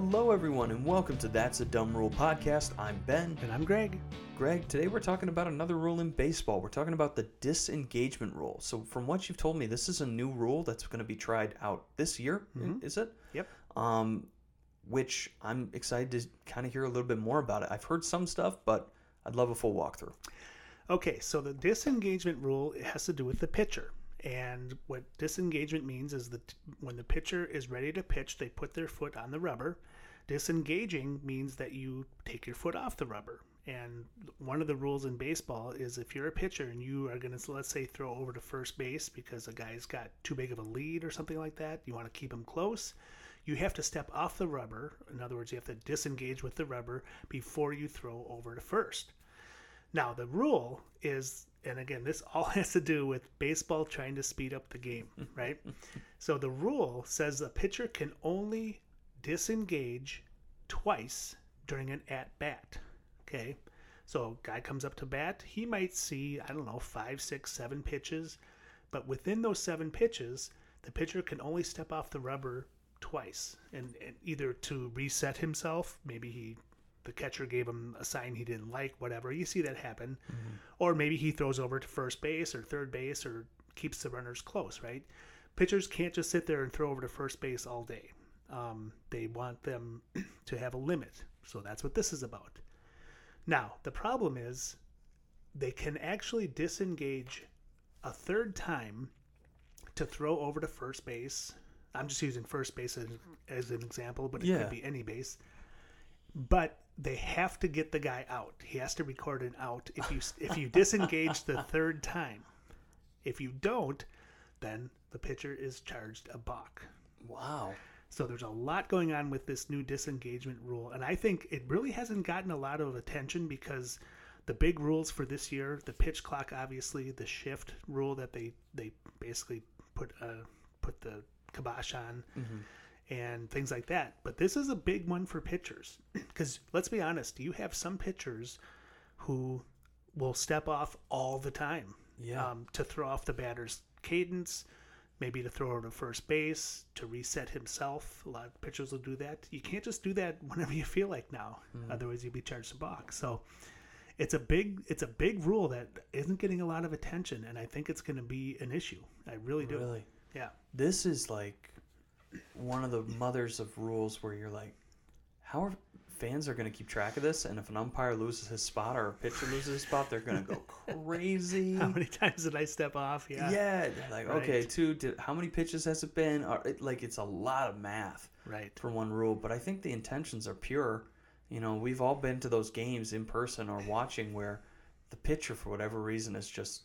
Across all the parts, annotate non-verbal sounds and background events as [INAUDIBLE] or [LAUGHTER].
Hello, everyone, and welcome to That's a Dumb Rule podcast. I'm Ben. And I'm Greg. Greg, today we're talking about another rule in baseball. We're talking about the disengagement rule. So, from what you've told me, this is a new rule that's going to be tried out this year, Mhm. is it? Yep. Um, which I'm excited to kind of hear a little bit more about it. I've heard some stuff, but I'd love a full walkthrough. Okay, so the disengagement rule it has to do with the pitcher. And what disengagement means is that when the pitcher is ready to pitch, they put their foot on the rubber. Disengaging means that you take your foot off the rubber. And one of the rules in baseball is if you're a pitcher and you are going to, let's say, throw over to first base because a guy's got too big of a lead or something like that, you want to keep him close, you have to step off the rubber. In other words, you have to disengage with the rubber before you throw over to first. Now, the rule is, and again, this all [LAUGHS] has to do with baseball trying to speed up the game, [LAUGHS] right? so the rule says the pitcher can only disengage twice during an at bat. Okay. So, guy comes up to bat, he might see, I don't know, five, six, seven pitches, but within those seven pitches, the pitcher can only step off the rubber twice and, and either to reset himself, maybe he the catcher gave him a sign he didn't like, whatever. You see that happen. Or maybe he throws over to first base or third base or keeps the runners close, right? Pitchers can't just sit there and throw over to first base all day. Um, they want them [CLEARS THROAT] to have a limit. So that's what this is about. Now, the problem is they can actually disengage a third time to throw over to first base. I'm just using first base as, as an example, but it Yeah. could be any base. But they have to get the guy out. He has to record an out if you if you disengage the third time. If you don't, then the pitcher is charged a balk. Wow. So there's a lot going on with this new disengagement rule, and I think it really hasn't gotten a lot of attention because the big rules for this year, the pitch clock, obviously, the shift rule that they they basically put uh, put the kibosh on, and things like that. But this is a big one for pitchers [CLEARS THROAT] because let's be honest, you have some pitchers who will step off all the time Yeah. um, to throw off the batter's cadence, maybe to throw over to first base, to reset himself. A lot of pitchers will do that. You can't just do that [LAUGHS] whenever you feel like now. Otherwise, you'd be charged a balk. So it's a big it's a big rule that isn't getting a lot of attention, and I think it's going to be an issue. I really do. Really? Yeah. This is like one of the mothers of rules where you're like, how are fans are going to keep track of this? And if an umpire loses his spot or a pitcher loses his spot, they're going to go [LAUGHS] crazy. How many times did I step off? Yeah. Yeah, like, okay, two. Did, how many pitches has it been? Like, it's a lot of math Right. for one rule, but I think the intentions are pure. You know, we've all been to those games in person or watching where the pitcher, for whatever reason, is just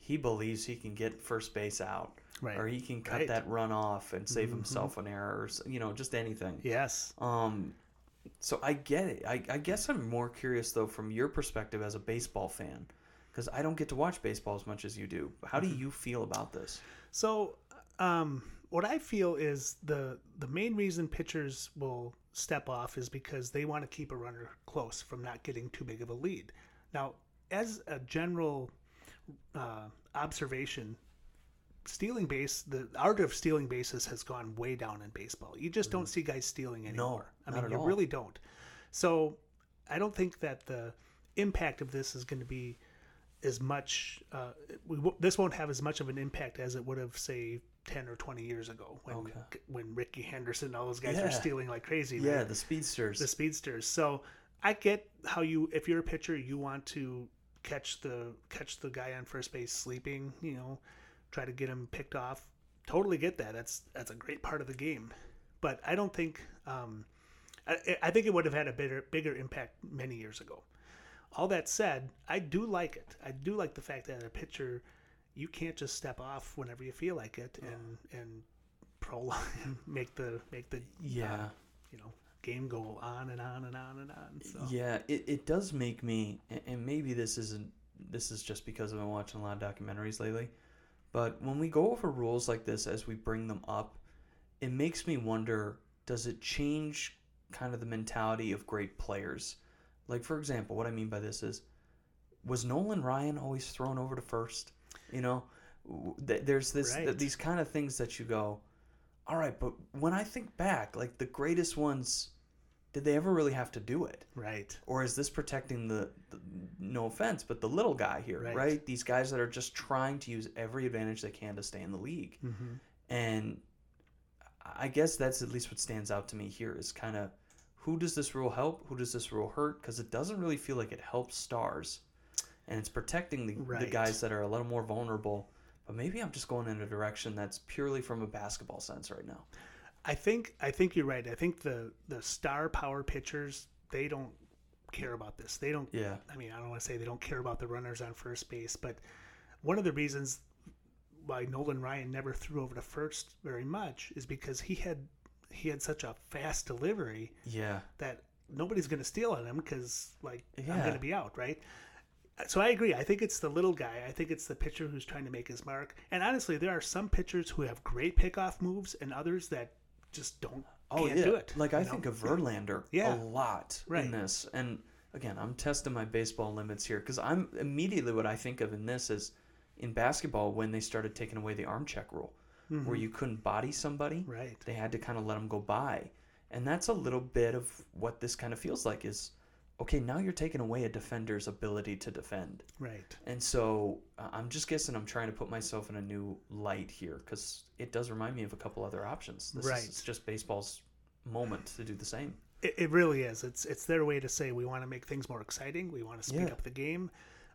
he believes he can get first base out, Right. or he can cut Right. Mm-hmm. that run off and save himself an error, or you know, just anything. Yes. Um, so I get it. I, I guess I'm more curious though from your perspective as a baseball fan, because I don't get to watch baseball as much as you do. How do Mm-hmm. you feel about this? So, um, what I feel is the the main reason pitchers will step off is because they want to keep a runner close from not getting too big of a lead. Now, as a general uh, observation, stealing base, the art of stealing bases has gone way down in baseball. You just don't see guys stealing anymore. No, I mean, you all. really don't. So, I don't think that the impact of this is going to be as much. Uh, we, w- this won't have as much of an impact as it would have, say, ten or twenty years ago when Okay. when Rickey Henderson and all those guys Yeah. were stealing like crazy. Yeah, right? the speedsters. the speedsters. So I get how you, if you're a pitcher, you want to catch the catch the guy on first base sleeping. You know, try to get him picked off. Totally get that. That's that's a great part of the game. But I don't think. Um, I, I think it would have had a bigger bigger impact many years ago. All that said, I do like it. I do like the fact that a pitcher, you can't just step off whenever you feel like it and and prolong [LAUGHS] make the make the Yeah. uh, you know game go on and on and on and on. So Yeah, it, it does make me, and maybe this isn't, this is just because I've been watching a lot of documentaries lately, but when we go over rules like this as we bring them up, it makes me wonder does it change kind of the mentality of great players? Like, for example, what I mean by this is, was Nolan Ryan always thrown over to first? You know, th- there's this th- Right. these kind of things that you go, all right, but when I think back, like the greatest ones, did they ever really have to do it? Right. Or is this protecting the, the no offense, but the little guy here, Right. right. These guys that are just trying to use every advantage they can to stay in the league. Mm-hmm. And I guess that's at least what stands out to me here is kind of who does this rule help? Who does this rule hurt? Because it doesn't really feel like it helps stars. And it's protecting the, the guys that are a little more vulnerable. But maybe I'm just going in a direction that's purely from a basketball sense right now. I think I think you're right. I think the the star power pitchers they don't care about this. They don't. Yeah. I mean, I don't want to say they don't care about the runners on first base, but one of the reasons why Nolan Ryan never threw over to first very much is because he had he had such a fast delivery Yeah. that nobody's going to steal on him because like I'm going to be out, right? So I agree. I think it's the little guy. I think it's the pitcher who's trying to make his mark. And honestly, there are some pitchers who have great pickoff moves, and others that just don't Oh can't yeah, do it. like I know? think of Verlander Yeah. a lot Right. in this, and again, I'm testing my baseball limits here because I'm immediately what I think of in this is in basketball when they started taking away the arm check rule, where you couldn't body somebody, Mm-hmm. Right. They had to kind of let them go by, and that's a little bit of what this kind of feels like is, okay, now you're taking away a defender's ability to defend. Right. And so uh, I'm just guessing I'm trying to put myself in a new light here because it does remind me of a couple other options. This Right. is it's just baseball's moment to do the same. It, it really is. It's it's their way to say we want to make things more exciting. We want to speed Yeah. up the game.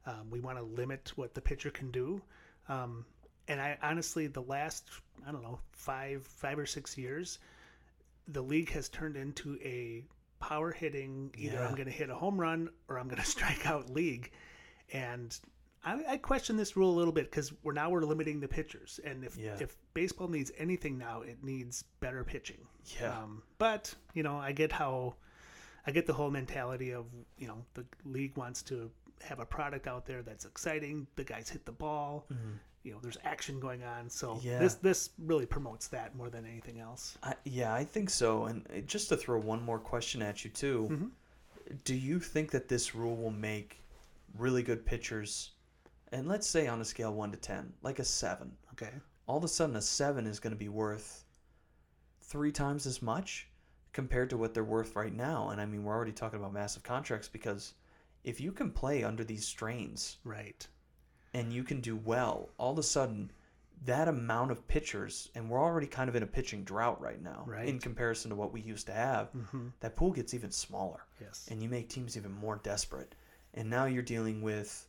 Um, we want to limit what the pitcher can do. Um, and I honestly, the last I don't know five five or six years, the league has turned into a power hitting. Either Yeah. I'm going to hit a home run or I'm going [LAUGHS] to strike out league. And I, I question this rule a little bit because we're now we're limiting the pitchers. And if Yeah. if baseball needs anything now, it needs better pitching. Yeah. Um, but you know, I get how I get the whole mentality of you know the league wants to have a product out there that's exciting. The guys hit the ball. You know, there's action going on. So. Yeah. this this really promotes that more than anything else. I, yeah, I think so. And uh, just to throw one more question at you too, Mm-hmm. do you think that this rule will make really good pitchers, and let's say on a scale one to ten, like a seven, Okay. all of a sudden a seven is going to be worth three times as much compared to what they're worth right now. And I mean, we're already talking about massive contracts because if you can play under these strains Right. And you can do well, all of a sudden that amount of pitchers, and we're already kind of in a pitching drought right now Right. in comparison to what we used to have, mm-hmm. that pool gets even smaller Yes. and you make teams even more desperate. And now you're dealing with,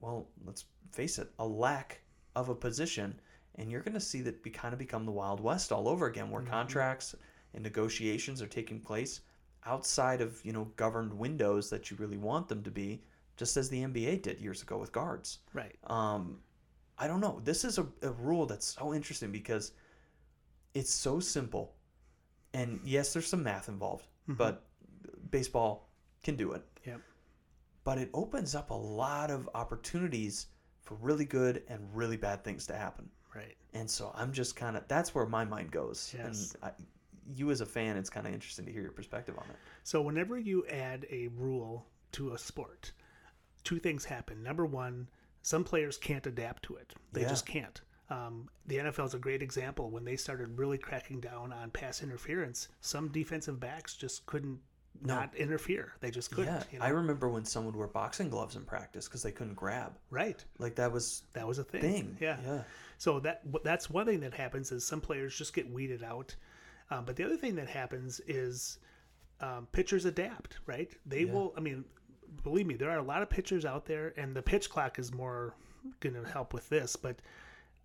well, let's face it, a lack of a position. And you're going to see that be kind of become the Wild West all over again, where mm-hmm. contracts and negotiations are taking place outside of you know governed windows that you really want them to be, just as the NBA did years ago with guards. Right. Um, I don't know. This is a, a rule that's so interesting because it's so simple. And yes, there's some math involved, but baseball can do it. Yep. But it opens up a lot of opportunities for really good and really bad things to happen. Right. And so I'm just kind of that's where my mind goes. Yes. And I, you as a fan, it's kind of interesting to hear your perspective on it. So whenever you add a rule to a sport, two things happen. Number one, some players can't adapt to it. They Yeah. just can't. Um, the NFL is a great example. When they started really cracking down on pass interference, some defensive backs just couldn't not interfere. They just couldn't. yeah, you know? I remember when someone would wear boxing gloves in practice because they couldn't grab. right. Like that was That was a thing. thing. Yeah. yeah. So that that's one thing that happens is some players just get weeded out. Um, but the other thing that happens is um, pitchers adapt. Right? They Yeah. will. I mean, believe me, there are a lot of pitchers out there, and the pitch clock is more going to help with this. But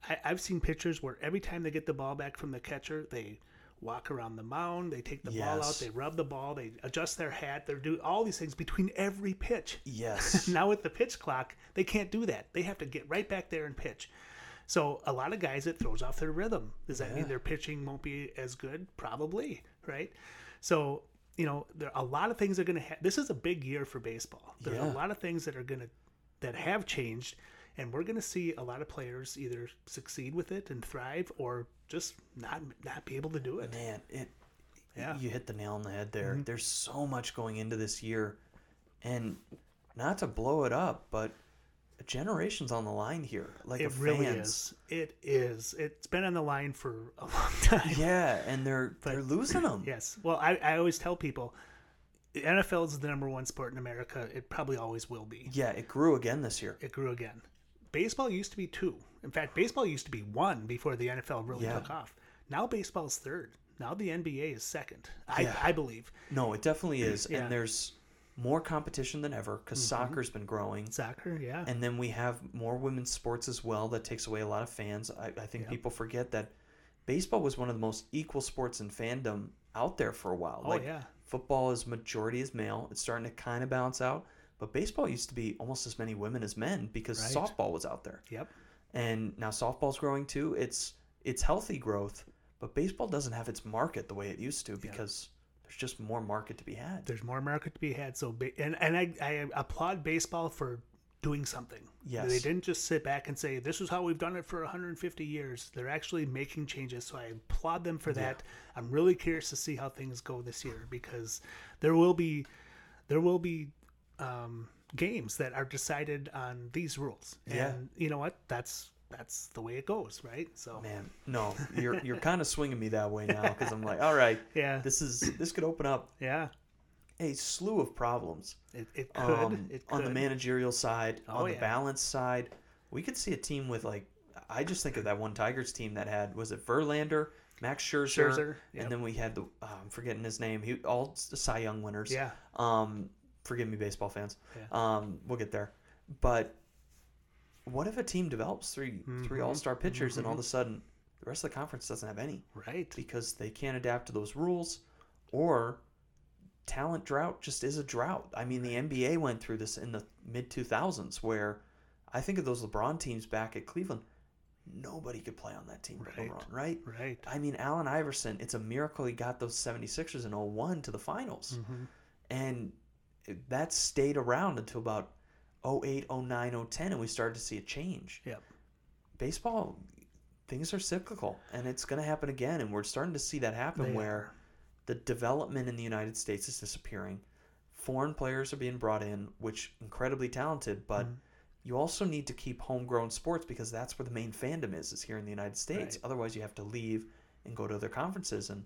I, I've seen pitchers where every time they get the ball back from the catcher, they walk around the mound, they take the ball out, they rub the ball, they adjust their hat, they do all these things between every pitch. Yes. [LAUGHS] Now with the pitch clock, they can't do that. They have to get right back there and pitch. So a lot of guys it throws off their rhythm. Does that mean their pitching won't be as good? Probably, right? So you know, there are a lot of things are going to. Ha- this is a big year for baseball. There's Yeah. a lot of things that are going to that have changed, and we're going to see a lot of players either succeed with it and thrive, or just not not be able to do it. Man, it Yeah. Mm-hmm. you hit the nail on the head there. There's so much going into this year and not to blow it up, but generation's on the line here. Like It really fans. is. It is. It's been on the line for a [LAUGHS] long time. Yeah, and they're But- they're losing them. [CLEARS THROAT] Yes. Well, I, I always tell people, the NFL is the number one sport in America. It probably always will be. Yeah, it grew again this year. It grew again. Baseball used to be two. In fact, baseball used to be one before the NFL really Yeah. took off. Now baseball's third. Now the NBA is second. I, Yeah. I believe. No, it definitely is, Yeah. and there's more competition than ever because mm-hmm. soccer's been growing, Soccer, yeah. and then we have more women's sports as well. That takes away a lot of fans. I, I think Yep. people forget that baseball was one of the most equal sports in fandom out there for a while. oh like yeah. football is majority is male. It's starting to kind of balance out, but baseball used to be almost as many women as men because Right. softball was out there. Yep. and now softball's growing too. It's it's healthy growth, but baseball doesn't have its market the way it used to because there's just more market to be had. There's more market to be had. So and and I, I applaud baseball for doing something. Yes. They didn't just sit back and say this is how we've done it for 150 years. They're actually making changes. So I applaud them for that. I'm really curious to see how things go this year because there will be there will be um, games that are decided on these rules. And Yeah. you know what? That's that's the way it goes, right? So Man, no, you're you're kind of swinging me that way now because I'm like, all right, yeah, this is this could open up yeah. a slew of problems It, it could. um, it could. on the managerial side, Oh, on the yeah. balance side. We could see a team with like, I just think of that one Tigers team that had was it Verlander, Max Scherzer, Scherzer, yep. and then we had the uh, I'm forgetting his name. He all the Cy Young winners. Yeah. Um, forgive me, baseball fans. Yeah. Um, we'll get there. But what if a team develops 3 three Mhm. All Star pitchers and all of a sudden the rest of the conference doesn't have any Right. because they can't adapt to those rules, or talent drought just is a drought. I mean, the NBA went through this in the mid 2000s where I think of those LeBron teams back at Cleveland. Nobody could play on that team but Right. LeBron, right? Right. I mean, Allen Iverson, it's a miracle he got those 76ers in 01 to the finals. Mhm. And that stayed around until about 08, 09, 010, and we started to see a change. Yep. Baseball, things are cyclical, and it's going to happen again. And we're starting to see that happen They where are. the development in the United States is disappearing. Foreign players are being brought in, which incredibly talented, but Mhm. you also need to keep homegrown sports because that's where the main fandom is, is here in the United States. Right. Otherwise, you have to leave and go to other conferences. And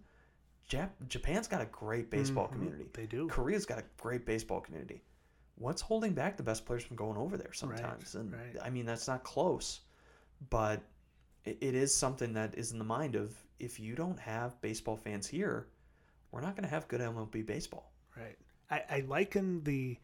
Jap- Japan's got a great baseball Mhm. community. They do. Korea's got a great baseball community. What's holding back the best players from going over there sometimes? and right. I mean, that's not close, but it, it is something that is in the mind of if you don't have baseball fans here, we're not going to have good MLB baseball. Right. I, I liken the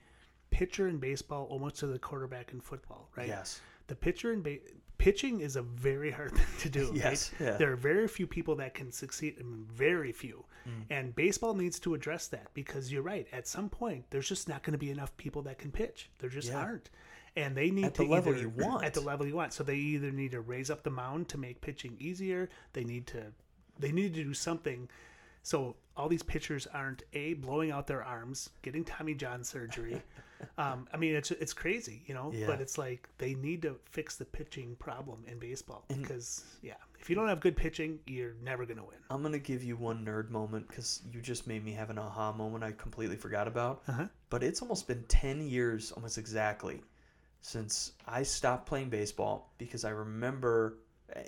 pitcher in baseball almost to the quarterback in football, right? Yes. The pitcher in ba- pitching is a very hard [LAUGHS] thing to do. Yes, Right? yeah. There are very few people that can succeed, I mean, very few. Mm. And baseball needs to address that because you're right. At some point, there's just not going to be enough people that can pitch. There just Yeah. aren't. And they need At to the level either- you want. At the level you want. So they either need to raise up the mound to make pitching easier. They need to they need to do something so all these pitchers aren't a blowing out their arms, getting Tommy John surgery. [LAUGHS] um, I mean, it's it's crazy, you know. Yeah. But it's like they need to fix the pitching problem in baseball because yeah, if you don't have good pitching, you're never gonna win. I'm going to give you one nerd moment because you just made me have an aha moment I completely forgot about. Uh-huh. But it's almost been 10 years, almost exactly, since I stopped playing baseball because I remember,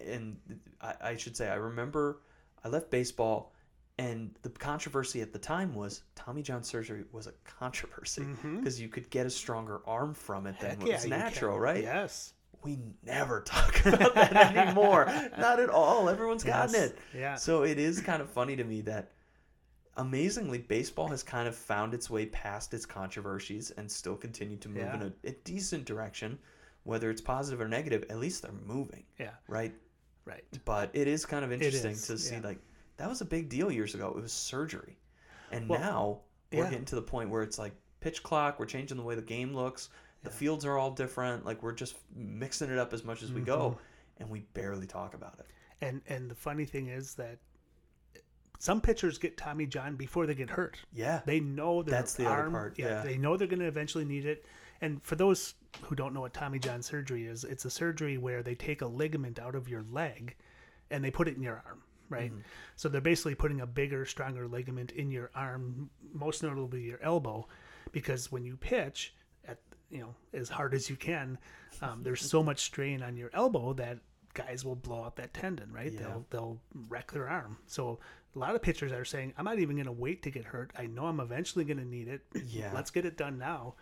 and I, I should say, I remember I left baseball, and the controversy at the time was Tommy John surgery was a controversy mm-hmm. because you could get a stronger arm from it than Heck was yeah, you natural, right? Yes. We never [LAUGHS] talk about that [LAUGHS] anymore. Not at all. Everyone's gotten Yes. it. Yeah. So it is kind of funny to me that amazingly baseball has kind of found its way past its controversies and still continue to move Yeah. in a, a decent direction whether it's positive or negative at least they're moving Yeah. right Right. but it is kind of interesting to see yeah. like that was a big deal years ago it was surgery and Well, now we're yeah. getting to the point where it's like pitch clock we're changing the way the game looks the fields are all different like we're just mixing it up as much as we go Mm-hmm. and we barely talk about it And and the funny thing is that some pitchers get Tommy John before they get hurt. yeah They know That's the other arm, part, yeah. They know they're going to eventually need it. And for those who don't know what Tommy John surgery is, it's a surgery where they take a ligament out of your leg and they put it in your arm, right? Mm-hmm. So they're basically putting a bigger, stronger ligament in your arm, most notably your elbow, because when you pitch, at you know as hard as you can. Um, there's so much strain on your elbow that guys will blow out that tendon, right? Yeah. They'll they'll wreck their arm. So a lot of pitchers are saying, I'm not even going to wait to get hurt. I know I'm eventually going to need it. Yeah. Let's get it done now.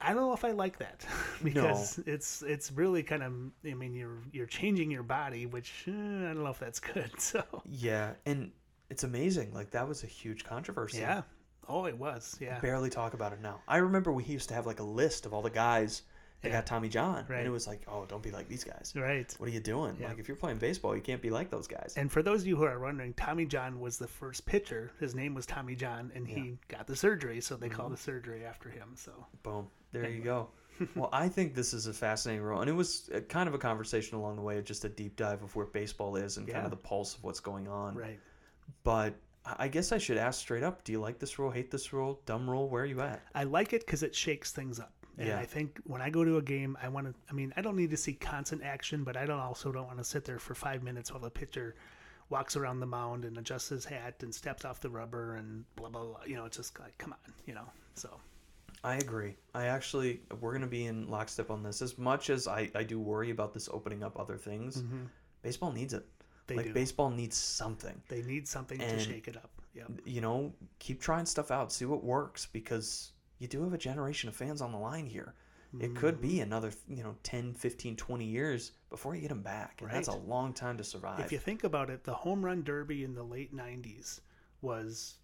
I don't know if I like that [LAUGHS] because it's it's really kind of I mean you're you're changing your body, which eh, I don't know if that's good. [LAUGHS] So Yeah, and it's amazing. Like that was a huge controversy. yeah, oh it was yeah Barely talk about it now. I remember we used to have like a list of all the guys Yeah. got Tommy John, Right. and it was like, oh, don't be like these guys. right. What are you doing? Yeah. Like if you're playing baseball, you can't be like those guys. And for those of you who are wondering, Tommy John was the first pitcher. His name was Tommy John, and he got the surgery, so they Mm-hmm. call the surgery after him. So Boom. There you go. [LAUGHS] well, I think this is a fascinating role, and it was a, kind of a conversation along the way, just a deep dive of where baseball is and kind of the pulse of what's going on. right. But I guess I should ask straight up: Do you like this rule? Hate this rule? Dumb rule? Where are you at? I like it because it shakes things up. And Yeah. I think when I go to a game, I want to. I mean, I don't need to see constant action, but I don't also don't want to sit there for five minutes while the pitcher walks around the mound and adjusts his hat and steps off the rubber and blah blah blah. You know, it's just like, come on, you know. So I agree. I actually, we're going to be in lockstep on this. As much as I, I do worry about this opening up other things, baseball needs it. Mm-hmm. They like do. baseball needs something. they need something to shake it up. Yep. You know, keep trying stuff out, see what works, because you do have a generation of fans on the line here. It could be Mm-hmm. another, you know, 10, 15, 20 years before you get them back. And that's a long time to survive. If you think about it, the home run derby in the late '90s was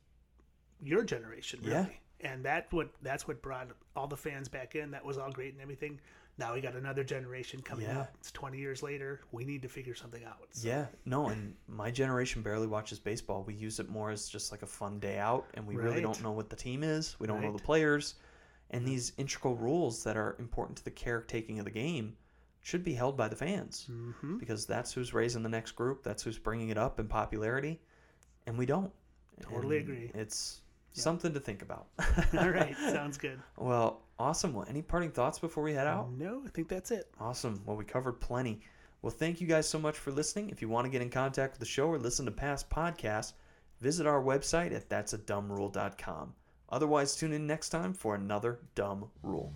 your generation, really. Yeah. And that what that's what brought all the fans back in. That was all great and everything. Now we got another generation coming Yeah. up. It's 20 years later. We need to figure something out. So, Yeah, no, and my generation barely watches baseball. We use it more as just like a fun day out, and we really don't know what the team is. We don't know the players, and these integral rules that are important to the caretaking of the game should be held by the fans hmm because that's who's raising the next group. That's who's bringing it up in popularity, and we don't. Totally And agree. It's something to think about. [LAUGHS] all right, [LAUGHS] sounds good. well, awesome. Well, any parting thoughts before we head out? No, I think that's it. Awesome. Well, we covered plenty. Well, thank you guys so much for listening. If you want to get in contact with the show or listen to past podcasts, visit our website at that'sadumbRule.com. Otherwise, tune in next time for another dumb rule.